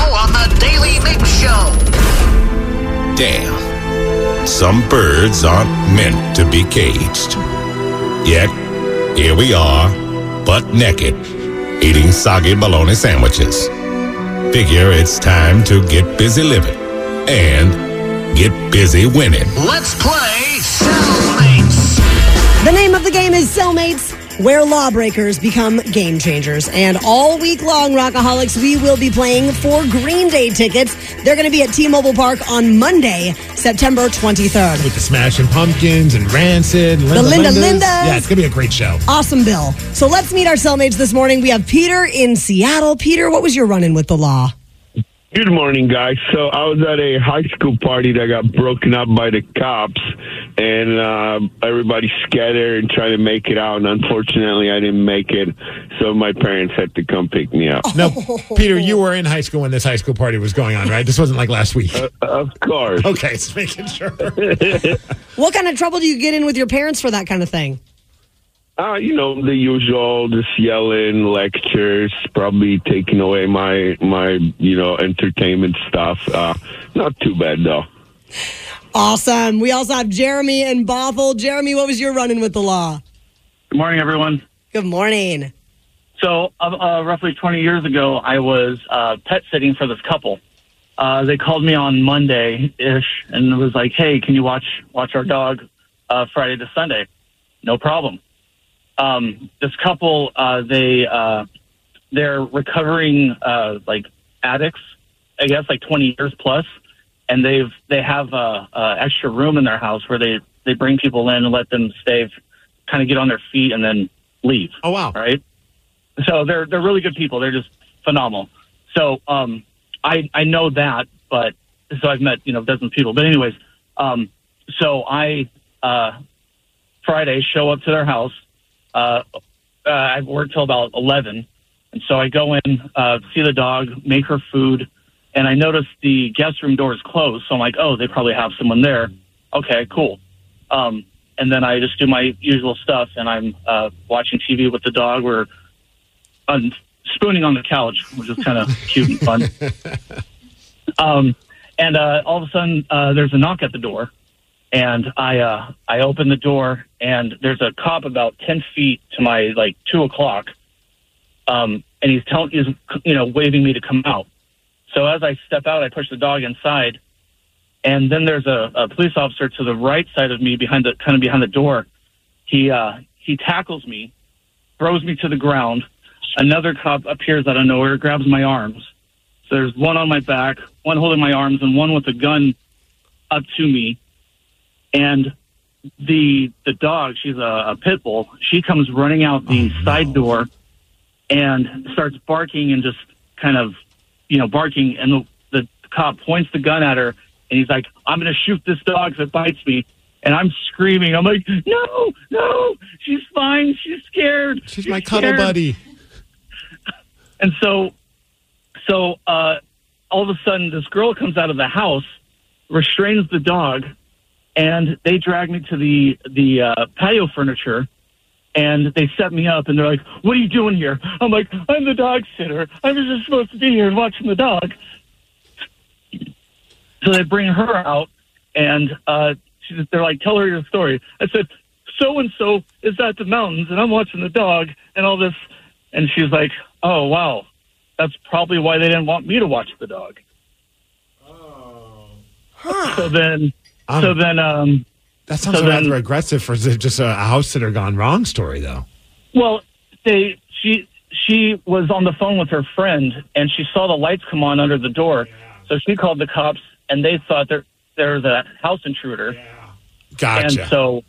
Now on the Daily Mix Show. Damn. Some birds aren't meant to be caged. Yet, here we are, butt naked, eating soggy bologna sandwiches. Figure it's time to get busy living and get busy winning. Let's play Cellmates. The name of the game is Cellmates, where lawbreakers become game changers. And all week long, Rockaholics, we will be playing for Green Day tickets. They're going to be at T-Mobile Park on Monday, September 23rd. with the Smashing Pumpkins and Rancid, Linda The Linda Lindas. Lindas. Yeah, it's gonna be a great show. Awesome, Bill. So let's meet our cellmates this morning. We have Peter in Seattle. Peter, what was your run in with the law? Good morning, guys. So I was at a high school party that got broken up by the cops, and uh, everybody scattered and tried to make it out. And unfortunately, I didn't make it, so my parents had to come pick me up. No, Peter, you were in high school when this high school party was going on, right? This wasn't like last week. of course. Okay, just making sure. What kind of trouble do you get in with your parents for that kind of thing? Uh, you know the usual, just yelling, lectures, probably taking away my my you know entertainment stuff. Uh, not too bad though. Awesome. We also have Jeremy and Bothell. Jeremy, what was your running with the law? Good morning, everyone. Good morning. So, uh, uh, roughly 20 years ago, I was uh, pet sitting for this couple. Uh, they called me on Monday ish and was like, "Hey, can you watch watch our dog uh, Friday to Sunday?" No problem. Um, this couple, uh, they uh, they're recovering uh, like addicts, I guess, like 20 years plus, and they've they have a, a extra room in their house where they they bring people in and let them stay, kind of get on their feet and then leave. Oh wow! Right. So they're they're really good people. They're just phenomenal. So um, I I know that, but so I've met you know dozens of people. But anyways, um, so I uh, Friday show up to their house. Uh, uh, I work till about eleven, and so I go in, uh, see the dog, make her food, and I notice the guest room door is closed. So I'm like, oh, they probably have someone there. Okay, cool. Um, and then I just do my usual stuff, and I'm uh, watching TV with the dog. We're on, spooning on the couch, which is kind of cute and fun. Um, and uh, all of a sudden, uh, there's a knock at the door, and I uh, I open the door, and there's a cop about ten feet to my like two o'clock, um, and he's telling he's you know waving me to come out. So as I step out, I push the dog inside, and then there's a, a police officer to the right side of me, behind the kind of behind the door. He uh, he tackles me, throws me to the ground. Another cop appears out of nowhere, grabs my arms. So there's one on my back, one holding my arms, and one with a gun up to me. And the the dog, she's a, a pit bull. She comes running out the side door and starts barking and just kind of, you know, barking. And the, the cop points the gun at her, and he's like, "I'm going to shoot this dog if it bites me." And I'm screaming. I'm like, "No, no, she's fine. She's scared. She's my cuddle buddy. And so, so uh, all of a sudden, this girl comes out of the house, restrains the dog, and they drag me to the the uh, patio furniture, and they set me up, and they're like, "What are you doing here?" I'm like, "I'm the dog sitter. I'm just supposed to be here and watching the dog." So they bring her out, and uh, she, they're like, "Tell her your story." I said, "So and so is at the mountains, and I'm watching the dog and all this," and she's like, "Oh wow." that's probably why they didn't want me to watch the dog. Oh So then, Um, so then, um, that sounds so then- rather aggressive for just a house sitter gone wrong story, though. well, they she she was on the phone with her friend and she saw the lights come on under the door, so she called the cops and they thought there there was a house intruder. Yeah. Gotcha. And so,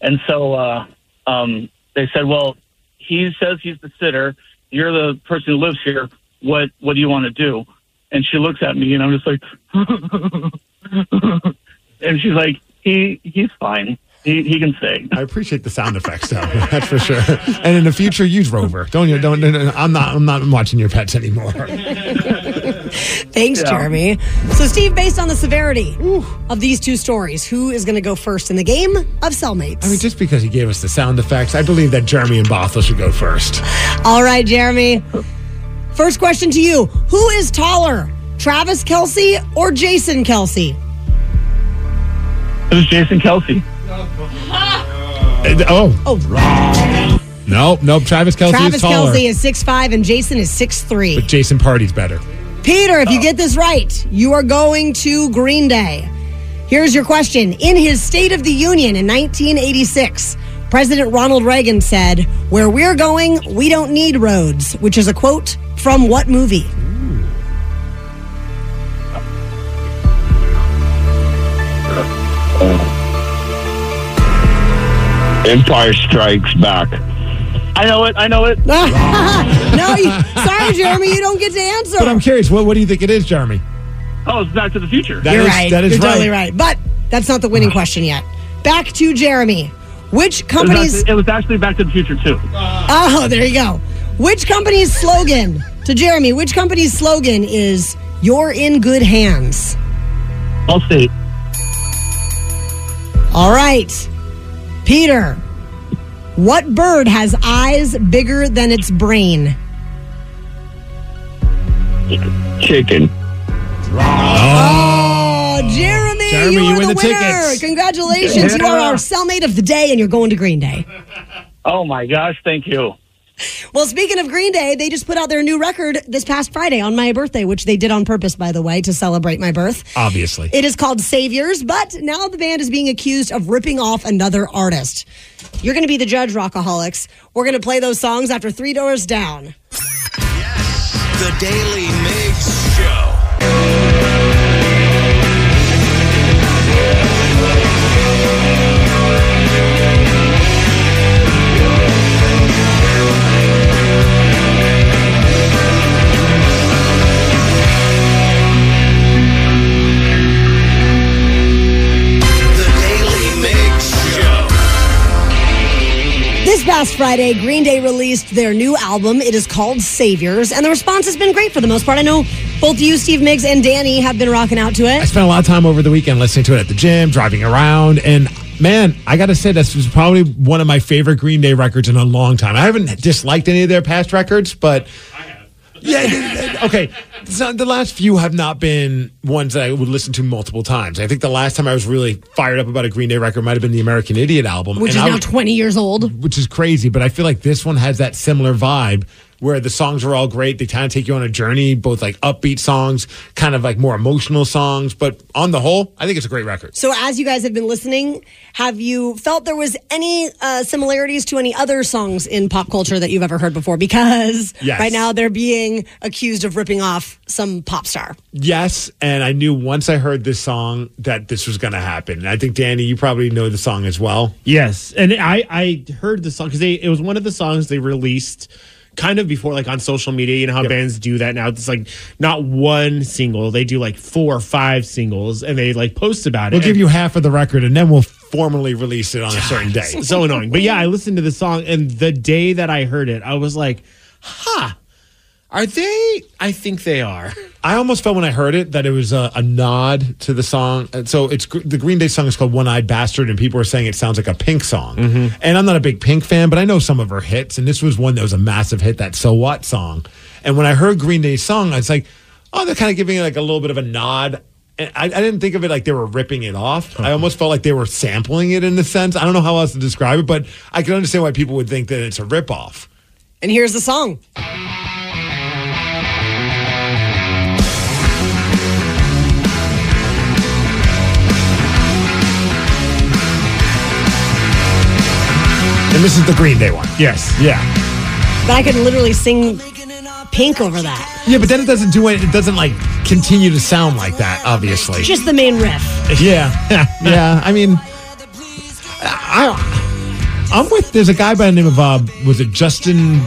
and so, uh, um, they said, well, he says he's the sitter. You're the person who lives here. What, what do you want to do? And she looks at me and I'm just like, and she's like, he, he's fine. He, he can stay. I appreciate the sound effects, though. That's for sure. And in the future, use Rover. Don't you? Don't. don't- I'm not. I'm not watching your pets anymore. Thanks, Yeah. Jeremy. So, Steve, based on the severity of these two stories, who is going to go first in the game of cellmates? I mean, just because he gave us the sound effects, I believe that Jeremy and Bothell should go first. All right, Jeremy. First question to you Who is taller, Travis Kelce or Jason Kelce? It was Jason Kelce. Uh, Oh, Oh, no, no. Travis Kelce Travis is taller, Kelce is 6'5 and Jason is 6'3. but Jason Party's better. Peter, if you get this right, you are going to Green Day. Here's your question. In his State of the Union in 1986, President Ronald Reagan said, Where we're going, we don't need roads, which is a quote from what movie? Empire Strikes Back. I know it. I know it. no, you, sorry, Jeremy, you don't get to answer. But I'm curious. What, what do you think it is, Jeremy? Oh, it's Back to the Future. That You're is- right. That is You're right. totally right. But that's not the winning question yet. Back to Jeremy. Which It was, company's actually, it was actually Back to the Future too. Oh, there you go. Which company's slogan to Jeremy? Which company's slogan is "You're in good hands"? I'll see. All right, Peter. What bird has eyes bigger than its brain? Chicken. Oh, Jeremy, Jeremy, you, you are win the, the winner. tickets. Congratulations, you are our cellmate of the day, and you're going to Green Day. Oh my gosh, thank you. Well, speaking of Green Day, they just put out their new record this past Friday on my birthday, which they did on purpose, by the way, to celebrate my birth. Obviously. It is called Saviors, but now the band is being accused of ripping off another artist. You're going to be the judge, Rockaholics. We're going to play those songs after Three Doors Down. Yes. The Daily Past Friday, Green Day released their new album. It is called Saviors, and the response has been great for the most part. I know both you, Steve Miggs, and Danny have been rocking out to it. I spent a lot of time over the weekend listening to it at the gym, driving around, and man, I got to say this was probably one of my favorite Green Day records in a long time. I haven't disliked any of their past records, but yeah, okay. So the last few have not been ones that I would listen to multiple times. I think the last time I was really fired up about a Green Day record might have been the American Idiot album, Which is I now was- 20 years old. which is crazy. But I feel like this one has that similar vibe where the songs are all great. They kind of take you on a journey, both like upbeat songs, kind of like more emotional songs. But on the whole, I think it's a great record. So, as you guys have been listening, have you felt there was any uh, similarities to any other songs in pop culture that you've ever heard before? Because Yes. right now they're being accused of ripping off some pop star. Yes, and I knew once I heard this song that this was going to happen. And I think Danny, you probably know the song as well. Yes, and I I heard the song because it was one of the songs they released kind of before like on social media. You know how Yep. bands do that now. It's like not one single; they do like four or five singles, and they like post about it. We'll give you half of the record, and then we'll formally release it on a certain day. so annoying. But yeah, I listened to the song, and the day that I heard it, I was like, "Ha." Are they? I think they are. I almost felt when I heard it that it was a, a nod to the song. And So it's the Green Day song is called "One Eyed Bastard," and people are saying it sounds like a Pink song. Mm-hmm. And I'm not a big Pink fan, but I know some of her hits, and this was one that was a massive hit. That "So What" song. And when I heard Green Day's song, I was like, "Oh, they're kind of giving it like a little bit of a nod." And I, I didn't think of it like they were ripping it off. I uh-huh. almost felt like they were sampling it in a sense. I don't know how else to describe it, but I can understand why people would think that it's a ripoff. And here's the song. And this is the Green Day one. Yes. Yeah. But I could literally sing Pink over that. Yeah, but then it doesn't do it. It doesn't like continue to sound like that. Obviously. Just the main riff. Yeah, yeah. I mean, I, I'm with. There's a guy by the name of uh, was it Justin,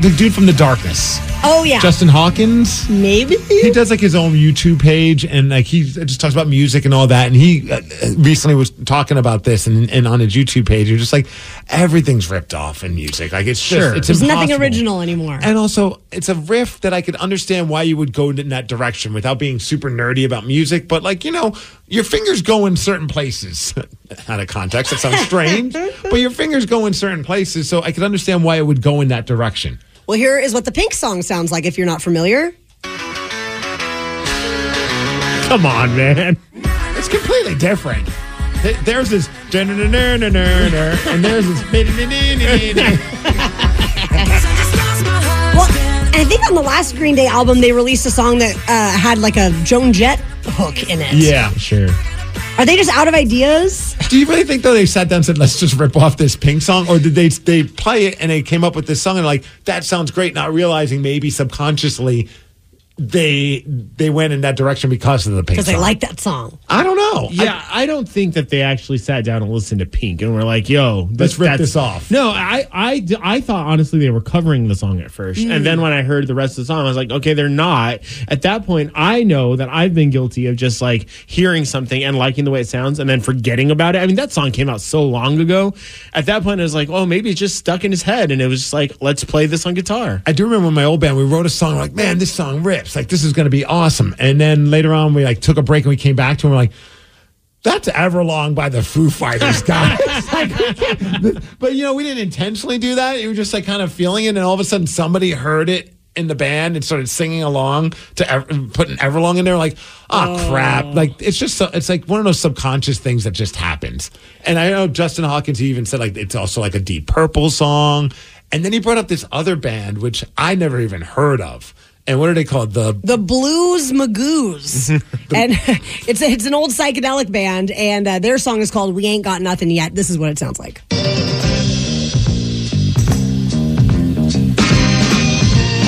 the dude from The Darkness, Oh yeah, Justin Hawkins. maybe. He does like his own YouTube page and like he just talks about music and all that. And he uh, recently was talking about this and, and on his YouTube page, you're just like everything's ripped off in music. Like it's Sure. just it's There's nothing original anymore. And also, it's a riff that I could understand why you would go in that direction without being super nerdy about music. But like, you know, your fingers go in certain places. Out of context, it sounds strange, but your fingers go in certain places. So I could understand why it would go in that direction. Well, here is what the Pink song sounds like if you're not familiar. Come on, man. It's completely different. Th- There's this, and there's this. Well, I think on the last Green Day album, they released a song that uh, had like a Joan Jett hook in it. Yeah. Sure. Are they just out of ideas? Do you really think though they sat down and said, "Let's just rip off this Pink song," or did they they play it and they came up with this song and like that sounds great, not realizing maybe subconsciously they they went in that direction because of the Pink Because they like that song. I don't know. Yeah, I, don't think that they actually sat down and listened to Pink and were like, "Yo, Let's rip this off. No, I, I, I thought honestly they were covering the song at first, and then mm. when I heard the rest of the song, I was like, "Okay, they're not." At that point, I know that I've been guilty of just like hearing something and liking the way it sounds, and then forgetting about it. I mean, that song came out so long ago. At that point, I was like, "Oh, maybe it's just stuck in his head," and it was just like, "Let's play this on guitar." I do remember in my old band, we wrote a song like, man, this song rips. Like, this is going to be awesome. And then later on, we like took a break and we came back to him. we're like, that's Everlong by the Foo Fighters, guys. Like, but, you know, we didn't intentionally do that. It was just like kind of feeling it. And all of a sudden, somebody heard it in the band and started singing along to Ev- putting Everlong in there. Like, ah, oh, crap. Like, it's just, so, it's like one of those subconscious things that just happens. And I know Justin Hawkins, he even said like, it's also like a Deep Purple song. And then he brought up this other band, which I never even heard of. And what are they called? The The Blues Magoos. and it's it's an old psychedelic band, and uh, their song is called We Ain't Got Nothing Yet. This is what it sounds like.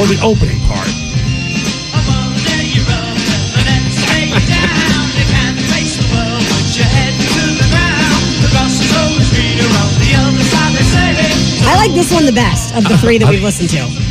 or the opening part. I like this one the best of the three that we've listened to.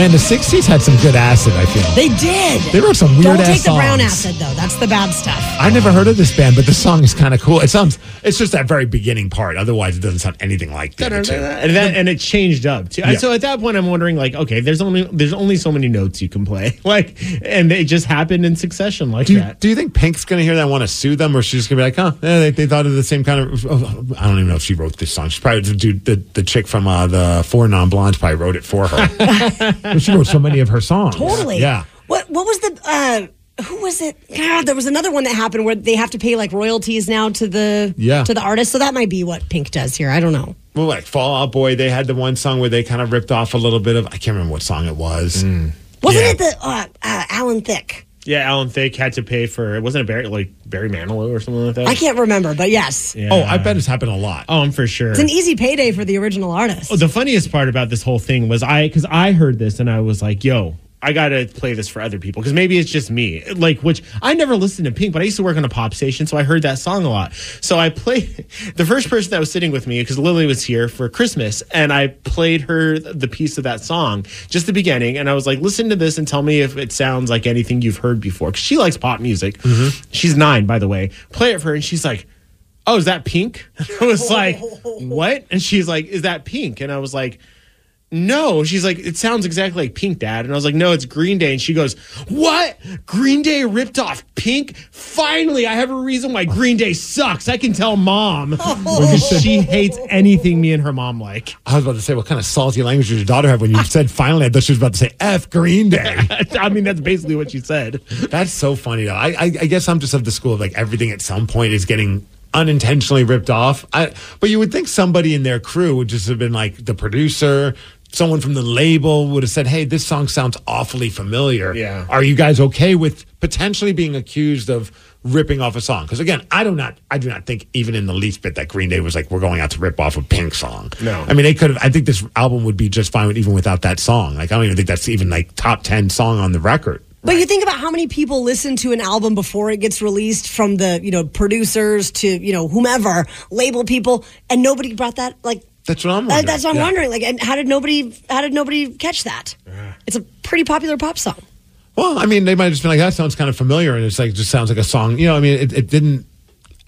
Man, the '60s had some good acid. I feel They did. They wrote some weird Don't weird-ass take the brown songs. acid though. That's the bad stuff. I never heard of this band, but the song is kind of cool. It sounds. It's just that very beginning part. Otherwise, it doesn't sound anything like the other two. and that and it changed up too. Yeah. So at that point, I'm wondering like, okay, there's only there's only so many notes you can play, like, and it just happened in succession like Do you, that. do you think Pink's going to hear that and want to sue them, or she's just going to be like, "Huh, eh, they, they thought of the same kind of." oh, I don't even know if she wrote this song. She's probably the dude, the, the chick from uh, the Four Non Blondes probably wrote it for her. she wrote so many of her songs. Totally. Yeah. What What was the? uh Who was it? God, there was another one that happened where they have to pay like royalties now to the Yeah. to the artist. So that might be what Pink does here. I don't know. Well, like Fall Out Boy, they had the one song where they kind of ripped off a little bit of. I can't remember what song it was. Wasn't Yeah. it the uh, uh, Alan Thicke? Yeah, Alan Thicke had to pay for it. Wasn't it Barry like Barry Manilow or something like that? I can't remember, but yes, Yeah. Oh, I bet it's happened a lot. Oh, I'm for sure. it's an easy payday for the original artist. Oh, the funniest part about this whole thing was I because I heard this and I was like, "Yo, I gotta play this for other people because maybe it's just me." Like, which I never listened to Pink, but I used to work on a pop station, so I heard that song a lot. So I played the first person that was sitting with me because Lily was here for Christmas, and I played her the piece of that song, just the beginning, and I was like, "Listen to this and tell me if it sounds like anything you've heard before." Because she likes pop music. Mm-hmm. She's nine, by the way. Play it for her, and she's like. Oh, is that pink? I was like, what? And she's like, is that pink? And I was like, no. She's like, it sounds exactly like Pink, Dad. And I was like, no, it's Green Day. And she goes, what? Green Day ripped off Pink? Finally, I have a reason why Green Day sucks. I can tell mom. Because she hates anything me and her mom like. I was about to say, what kind of salty language does your daughter have? When you said finally, I thought she was about to say F Green Day. I mean, that's basically what she said. That's so funny, though. I, I, I guess I'm just of the school of like everything at some point is getting unintentionally ripped off. I, but you would think somebody in their crew would just have been like the producer, someone from the label would have said, "Hey, this song sounds awfully familiar. Yeah. Are you guys okay with potentially being accused of ripping off a song?" Because again, I do not, I do not think even in the least bit that Green Day was like, "We're going out to rip off a Pink song." No. I mean they could have. I think this album would be just fine even without that song. Like I don't even think that's even like top ten song on the record. But you think about how many people listen to an album before it gets released from the, you know, producers to, you know, whomever, label people, and nobody brought that like That's what I'm wondering. that's what I'm Yeah. wondering. Like and how did nobody how did nobody catch that? It's a pretty popular pop song. Well, I mean, they might have just been like, that sounds kind of familiar. And it's like, just sounds like a song. You know, I mean, it, it didn't,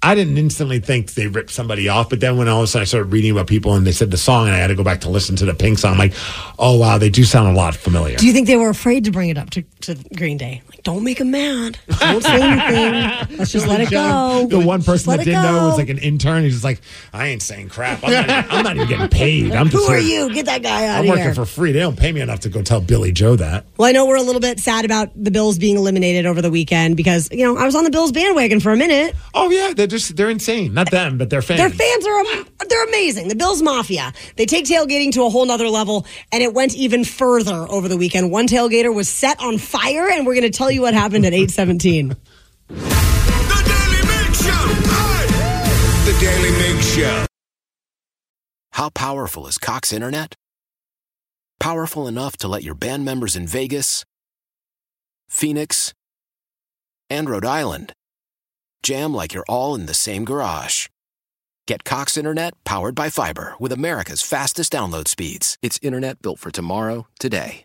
I didn't instantly think they ripped somebody off. But then when all of a sudden I started reading about people and they said the song and I had to go back to listen to the Pink song, I'm like, oh, wow, they do sound a lot familiar. Do you think they were afraid to bring it up to, to Green Day? Like, don't make him mad. Don't say anything. Let's just let it go. The one person let that it didn't know go. was like an intern. He's just like, I ain't saying crap. I'm not, even- I'm not even getting paid. I'm just Who are here- you? Get that guy out I'm of working here. for free. They don't pay me enough to go tell Billie Joe that. Well, I know we're a little bit sad about the Bills being eliminated over the weekend because, you know, I was on the Bills bandwagon for a minute. Oh yeah, they're just they're insane. Not them, but their fans. Their fans are am- they're amazing. The Bills Mafia. They take tailgating to a whole nother level, and it went even further over the weekend. One tailgater was set on fire, and we're going to tell you what happened at eight seventeen. The Daily Mix Show. The Daily Mix Show. How powerful is Cox Internet? Powerful enough to let your band members in Vegas, Phoenix, and Rhode Island jam like you're all in the same garage. Get Cox Internet powered by fiber with America's fastest download speeds. It's internet built for tomorrow, today.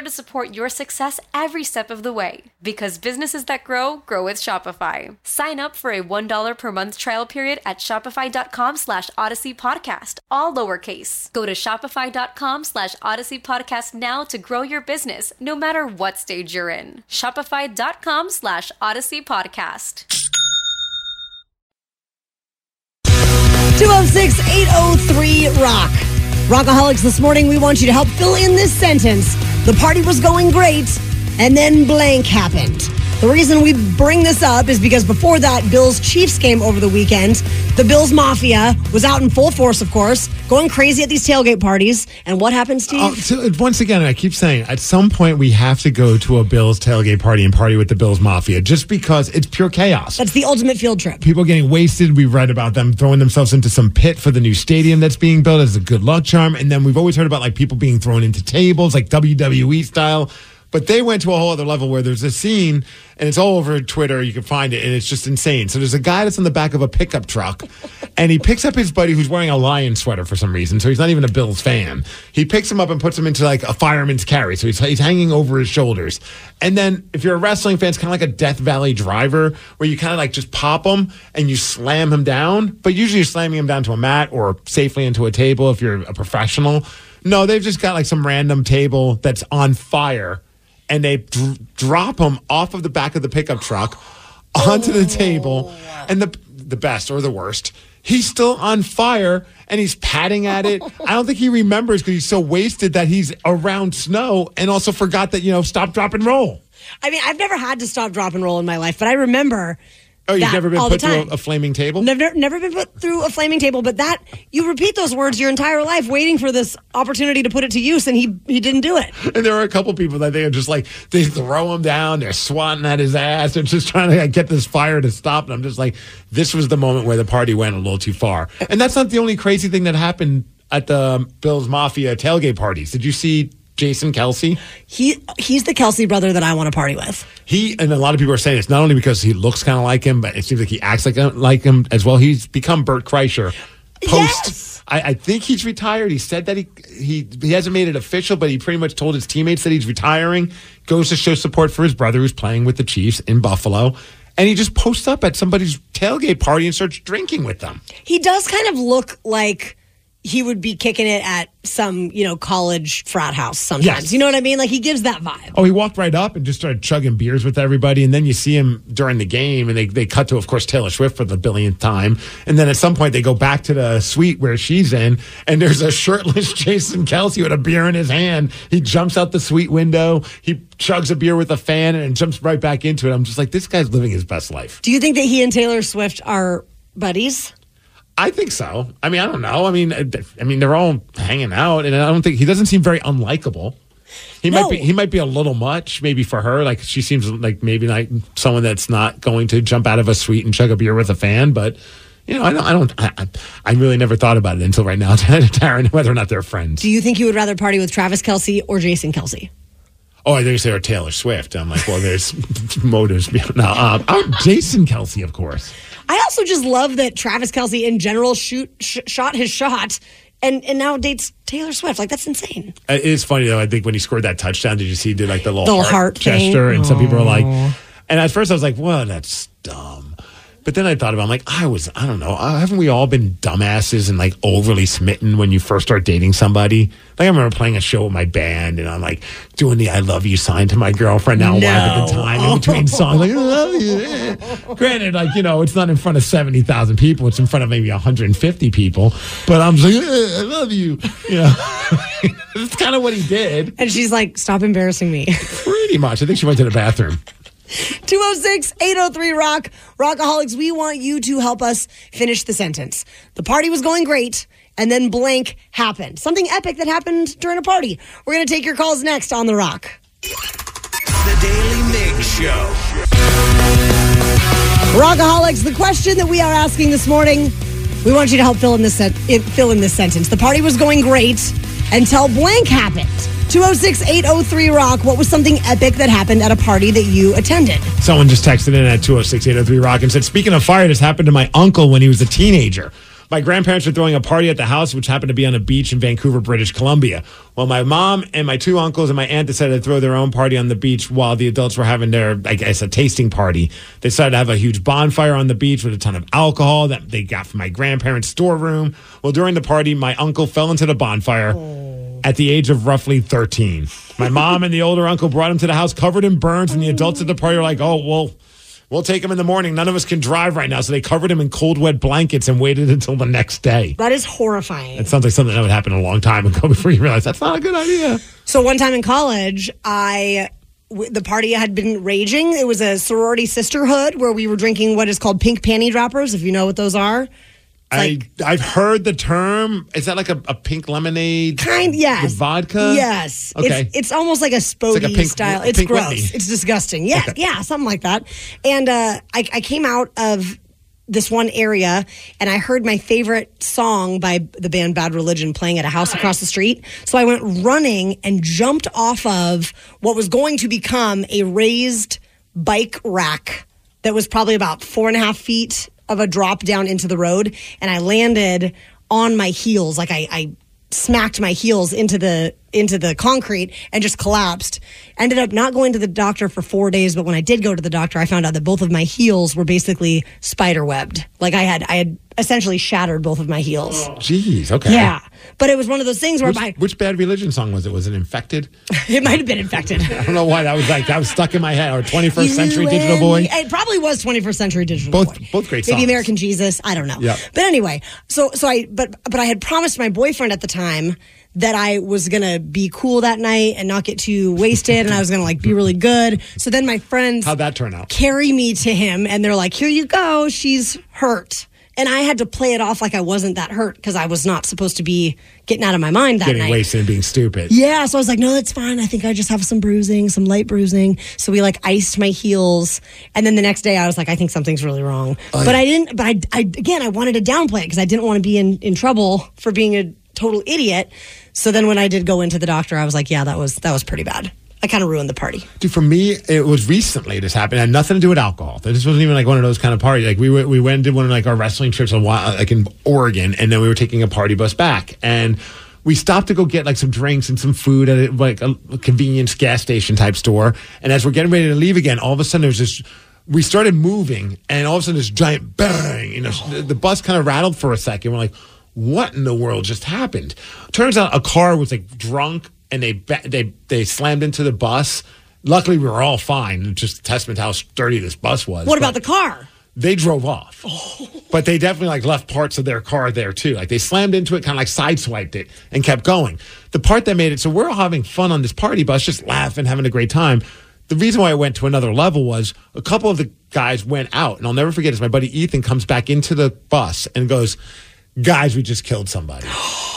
to support your success every step of the way. Because businesses that grow, grow with Shopify. Sign up for a $1 per month trial period at shopify.com slash odyssey podcast, all lowercase. Go to shopify.com slash odyssey podcast now to grow your business, no matter what stage you're in. Shopify.com slash odyssey podcast. 206 803 Rock. Rockaholics, this morning we want you to help fill in this sentence. The party was going great, and then blank happened. The reason we bring this up is because before that Bills Chiefs game over the weekend, the Bills Mafia was out in full force, of course, going crazy at these tailgate parties. And what happened, Steve? Oh, so uh, once again, I keep saying at some point we have to go to a Bills tailgate party and party with the Bills Mafia just because it's pure chaos. That's the ultimate field trip. People getting wasted. We read about them throwing themselves into some pit for the new stadium that's being built as a good luck charm. And then we've always heard about like people being thrown into tables, like WWE style. But they went to a whole other level where there's a scene, and it's all over Twitter. You can find it, and it's just insane. So there's a guy that's on the back of a pickup truck, and he picks up his buddy who's wearing a lion sweater for some reason. So he's not even a Bills fan. He picks him up and puts him into like a fireman's carry. So he's, he's hanging over his shoulders. And then if you're a wrestling fan, it's kind of like a Death Valley driver where you kind of like just pop him and you slam him down. But usually you're slamming him down to a mat or safely into a table if you're a professional. No, they've just got like some random table that's on fire, and they dr- drop him off of the back of the pickup truck onto the oh. table, and the the best or the worst. He's still on fire and he's patting at it. I don't think he remembers because he's so wasted that he's around snow and also forgot that, you know, stop, drop, and roll. I mean, I've never had to stop, drop, and roll in my life, but I remember. Oh, you've never been put through a, a flaming table? Never, never been put through a flaming table, but that you repeat those words your entire life, waiting for this opportunity to put it to use, and he he didn't do it. And there are a couple people that they are just like they throw him down, they're swatting at his ass, they're just trying to like, get this fire to stop. And I'm just like, this was the moment where the party went a little too far. And that's not the only crazy thing that happened at the Bills Mafia tailgate parties. Did you see Jason Kelce? He he's the Kelce brother that I want to party with. He and a lot of people are saying it's not only because he looks kind of like him, but it seems like he acts like like him as well. He's become Bert Kreischer. Post, Yes. I, I think he's retired. He said that he he he hasn't made it official, but he pretty much told his teammates that he's retiring. Goes to show support for his brother who's playing with the Chiefs in Buffalo, and he just posts up at somebody's tailgate party and starts drinking with them. He does kind of look like he would be kicking it at some you know college frat house sometimes. Yes. You know what I mean? Like he gives that vibe. Oh, he walked right up and just started chugging beers with everybody. And then you see him during the game, and they, they cut to, of course, Taylor Swift for the billionth time. And then at some point, they go back to the suite where she's in, and there's a shirtless Jason Kelce with a beer in his hand. He jumps out the suite window, he chugs a beer with a fan, and jumps right back into it. I'm just like, this guy's living his best life. Do you think that he and Taylor Swift are buddies? I think so. I mean, I don't know. I mean, I mean, they're all hanging out, and I don't think he doesn't seem very unlikable. He No. might be. He might be a little much, maybe for her. Like she seems like maybe like someone that's not going to jump out of a suite and chug a beer with a fan. But you know, I don't. I don't. I, I- really never thought about it until right now, Taryn, whether or not they're friends. Do you think you would rather party with Travis Kelce or Jason Kelce? Oh, I think you say or Taylor Swift. I'm like, well, there's motives. No, uh, oh, Jason Kelce, of course. I also just love that Travis Kelce in general shoot sh- shot his shot and and now dates Taylor Swift. Like that's insane. Uh, It is funny though. I think when he scored that touchdown, did you see? He did like the little, The little heart, heart thing. gesture, and some people are like, and at first I was like, well, that's dumb. But then I thought about, it, I'm like, I was, I don't know, uh, haven't we all been dumbasses and like overly smitten when you first start dating somebody? Like I remember playing a show with my band, and I'm like doing the "I love you" sign to my girlfriend now and wife at the time in between songs, like "I love you." Granted, like you know, it's not in front of seventy thousand people; it's in front of maybe 150 people. But I'm just like, "I love you," you know. That's kind of what he did. And she's like, stop embarrassing me. Pretty much. I think she went to the bathroom. 206 803 Rock. Rockaholics, we want you to help us finish the sentence. The party was going great, and then blank happened. Something epic that happened during a party. We're going to take your calls next on The Rock. The Daily Mix Show. Rockaholics, the question that we are asking this morning, we want you to help fill in this sen- fill in this sentence. The party was going great until blank happened. 206 803 Rock. What was something epic that happened at a party that you attended? Someone just texted in at 206 803 Rock and said, Speaking of fire, this happened to my uncle when he was a teenager. My grandparents were throwing a party at the house, which happened to be on a beach in Vancouver, British Columbia. Well, my mom and my two uncles and my aunt decided to throw their own party on the beach while the adults were having their, I guess, a tasting party. They decided to have a huge bonfire on the beach with a ton of alcohol that they got from my grandparents' storeroom. Well, during the party, my uncle fell into the bonfire at the age of roughly 13. My mom and the older uncle brought him to the house covered in burns, and the adults at the party were like, oh, well, we'll take him in the morning. None of us can drive right now. So they covered him in cold, wet blankets and waited until the next day. That is horrifying. It sounds like something that would happen a long time ago before you realize that's not a good idea. So one time in college, I the party had been raging. It was a sorority sisterhood where we were drinking what is called pink panty droppers. If you know what those are, I, I've heard the term. Is that like a, a pink lemonade? kind yes, vodka? Yes, Okay. It's, it's almost like a spody like style. It's gross. Whitney. It's disgusting. Yeah, yeah, something like that. And uh, I, I came out of this one area and I heard my favorite song by the band Bad Religion playing at a house across the street. So I went running and jumped off of what was going to become a raised bike rack that was probably about four and a half feet of a drop down into the road. And I landed on my heels. Like I, I smacked my heels into the into the concrete and just collapsed. Ended up not going to the doctor for four days, but when I did go to the doctor, I found out that both of my heels were basically spider webbed. Like I had I had essentially shattered both of my heels. Jeez, okay. Yeah. But it was one of those things where Which, my, which bad religion song was it? Was it infected? it might have been infected. I don't know why that was like that was stuck in my head. Or 21st century digital boy. It probably was 21st century digital Both boy. both great Maybe. American Jesus. I don't know. Yeah. But anyway, so so I but but I had promised my boyfriend at the time that I was gonna be cool that night and not get too wasted, and I was gonna like be really good. So then my friends How'd that turn out? carry me to him, and they're like, "Here you go. She's hurt." And I had to play it off like I wasn't that hurt because I was not supposed to be getting out of my mind that night. Getting night. wasted and being stupid. Yeah, so I was like, no, that's fine. I think I just have some bruising, some light bruising. So we like iced my heels, and then the next day I was like, I think something's really wrong. but I didn't. But I, I again, I wanted to downplay it because I didn't want to be in in trouble for being a total idiot. So then when I did go into the doctor, I was like, yeah, that was that was pretty bad. I kind of ruined the party. Dude, for me, it was recently this happened. It had nothing to do with alcohol. This wasn't even like one of those kind of parties. Like we went, we went and did one of like our wrestling trips like in Oregon, and then we were taking a party bus back, and we stopped to go get like some drinks and some food at a, like a convenience gas station type store. And as we're getting ready to leave again, all of a sudden there's this. We started moving, and all of a sudden this giant bang. You know, the bus kind of rattled for a second. We're like, "What in the world just happened?" Turns out a car was like drunk and they they they slammed into the bus. Luckily, we were all fine. It's Just a testament to how sturdy this bus was. What about the car? They drove off, oh. but they definitely like left parts of their car there too. Like they slammed into it, kind of like sideswiped it, and kept going. The part that made it so we're all having fun on this party bus, just laughing, having a great time. The reason why I went to another level was a couple of the guys went out, and I'll never forget this. My buddy Ethan comes back into the bus and goes, "Guys, we just killed somebody."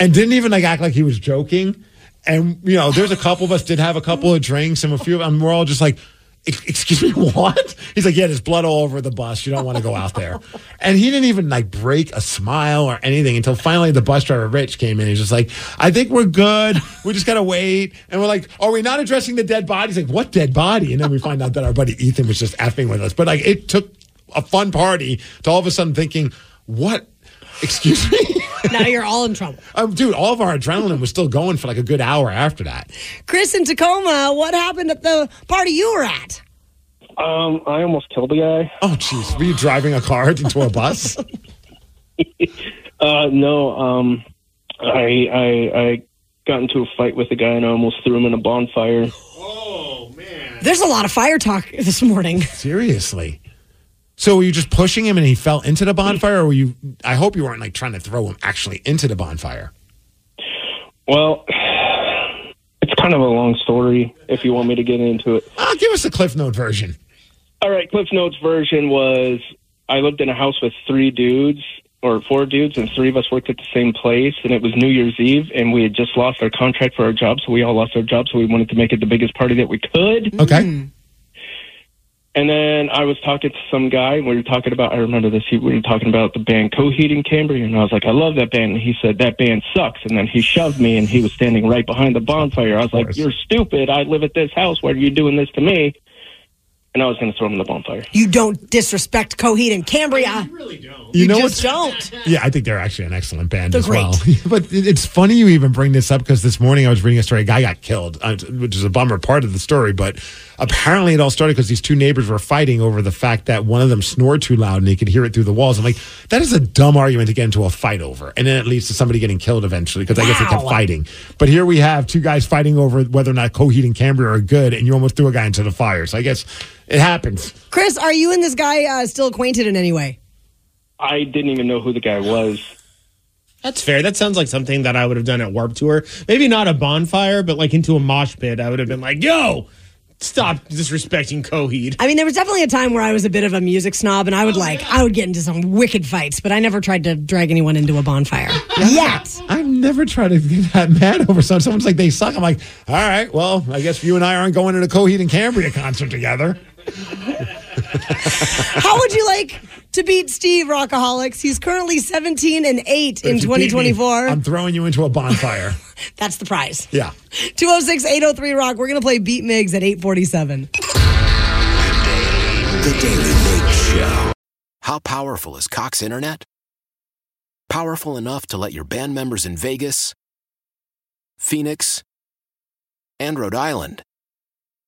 and didn't even like act like he was joking. And you know, there's a couple of us did have a couple of drinks, and a few of them we're all just like, "Excuse me, what?" He's like, "Yeah, there's blood all over the bus. You don't want to go out there." And he didn't even like break a smile or anything until finally the bus driver Rich came in. He's just like, "I think we're good. We just gotta wait." And we're like, "Are we not addressing the dead body?" He's like, "What dead body?" And then we find out that our buddy Ethan was just effing with us. But like, it took a fun party to all of a sudden thinking, "What?" Excuse me. now you're all in trouble. Um, dude, all of our adrenaline was still going for like a good hour after that. Chris in Tacoma, what happened at the party you were at? Um, I almost killed a guy. Oh, jeez. Were you driving a car into a bus? Uh, no, um, I, I, I got into a fight with a guy and I almost threw him in a bonfire. Oh, man. There's a lot of fire talk this morning. Seriously. So were you just pushing him and he fell into the bonfire, or were you? I hope you weren't like trying to throw him actually into the bonfire. Well, it's kind of a long story if you want me to get into it. Uh, give us the Cliff Note version. All right, Cliff Notes version was I lived in a house with three dudes or four dudes, and three of us worked at the same place, and it was New Year's Eve, and we had just lost our contract for our job, so we all lost our jobs, so we wanted to make it the biggest party that we could. Okay. And then I was talking to some guy, and we were talking about, I remember this, he, we were talking about the band Coheed and Cambria, and I was like, I love that band. And he said, that band sucks. And then he shoved me, and he was standing right behind the bonfire. I was like, you're stupid. I live at this house. Why are you doing this to me? And I was going to throw him in the bonfire. You don't disrespect Coheed and Cambria. You really don't. You know just what's- don't. Yeah, I think they're actually an excellent band They're as well. but it's funny you even bring this up because this morning I was reading a story. A guy got killed, uh, which is a bummer part of the story. But apparently it all started because these two neighbors were fighting over the fact that one of them snored too loud and they could hear it through the walls. I'm like, that is a dumb argument to get into a fight over. And then it leads to somebody getting killed eventually because I guess they kept fighting. But here we have two guys fighting over whether or not Coheed and Cambria are good, and you almost threw a guy into the fire. So I guess it happens. Chris, are you and this guy uh, still acquainted in any way? I didn't even know who the guy was. That's fair. That sounds like something that I would have done at Warp Tour. Maybe not a bonfire, but like into a mosh pit. I would have been like, "Yo, stop disrespecting Coheed." I mean, there was definitely a time where I was a bit of a music snob, and I would like I would get into some wicked fights, but I never tried to drag anyone into a bonfire yet. I've never tried to get that mad over something. Someone's like, they suck. I'm like, all right, well, I guess you and I aren't going to the Coheed and Cambria concert together. How would you like to beat Steve Rockaholics? He's currently 17 and 8 in If you beat me, 2024. I'm throwing you into a bonfire. That's the prize. yeah. 206 803 Rock. We're going to play Beat Migs at 847. The Daily Mix Show. How powerful is Cox Internet? Powerful enough to let your band members in Vegas, Phoenix, and Rhode Island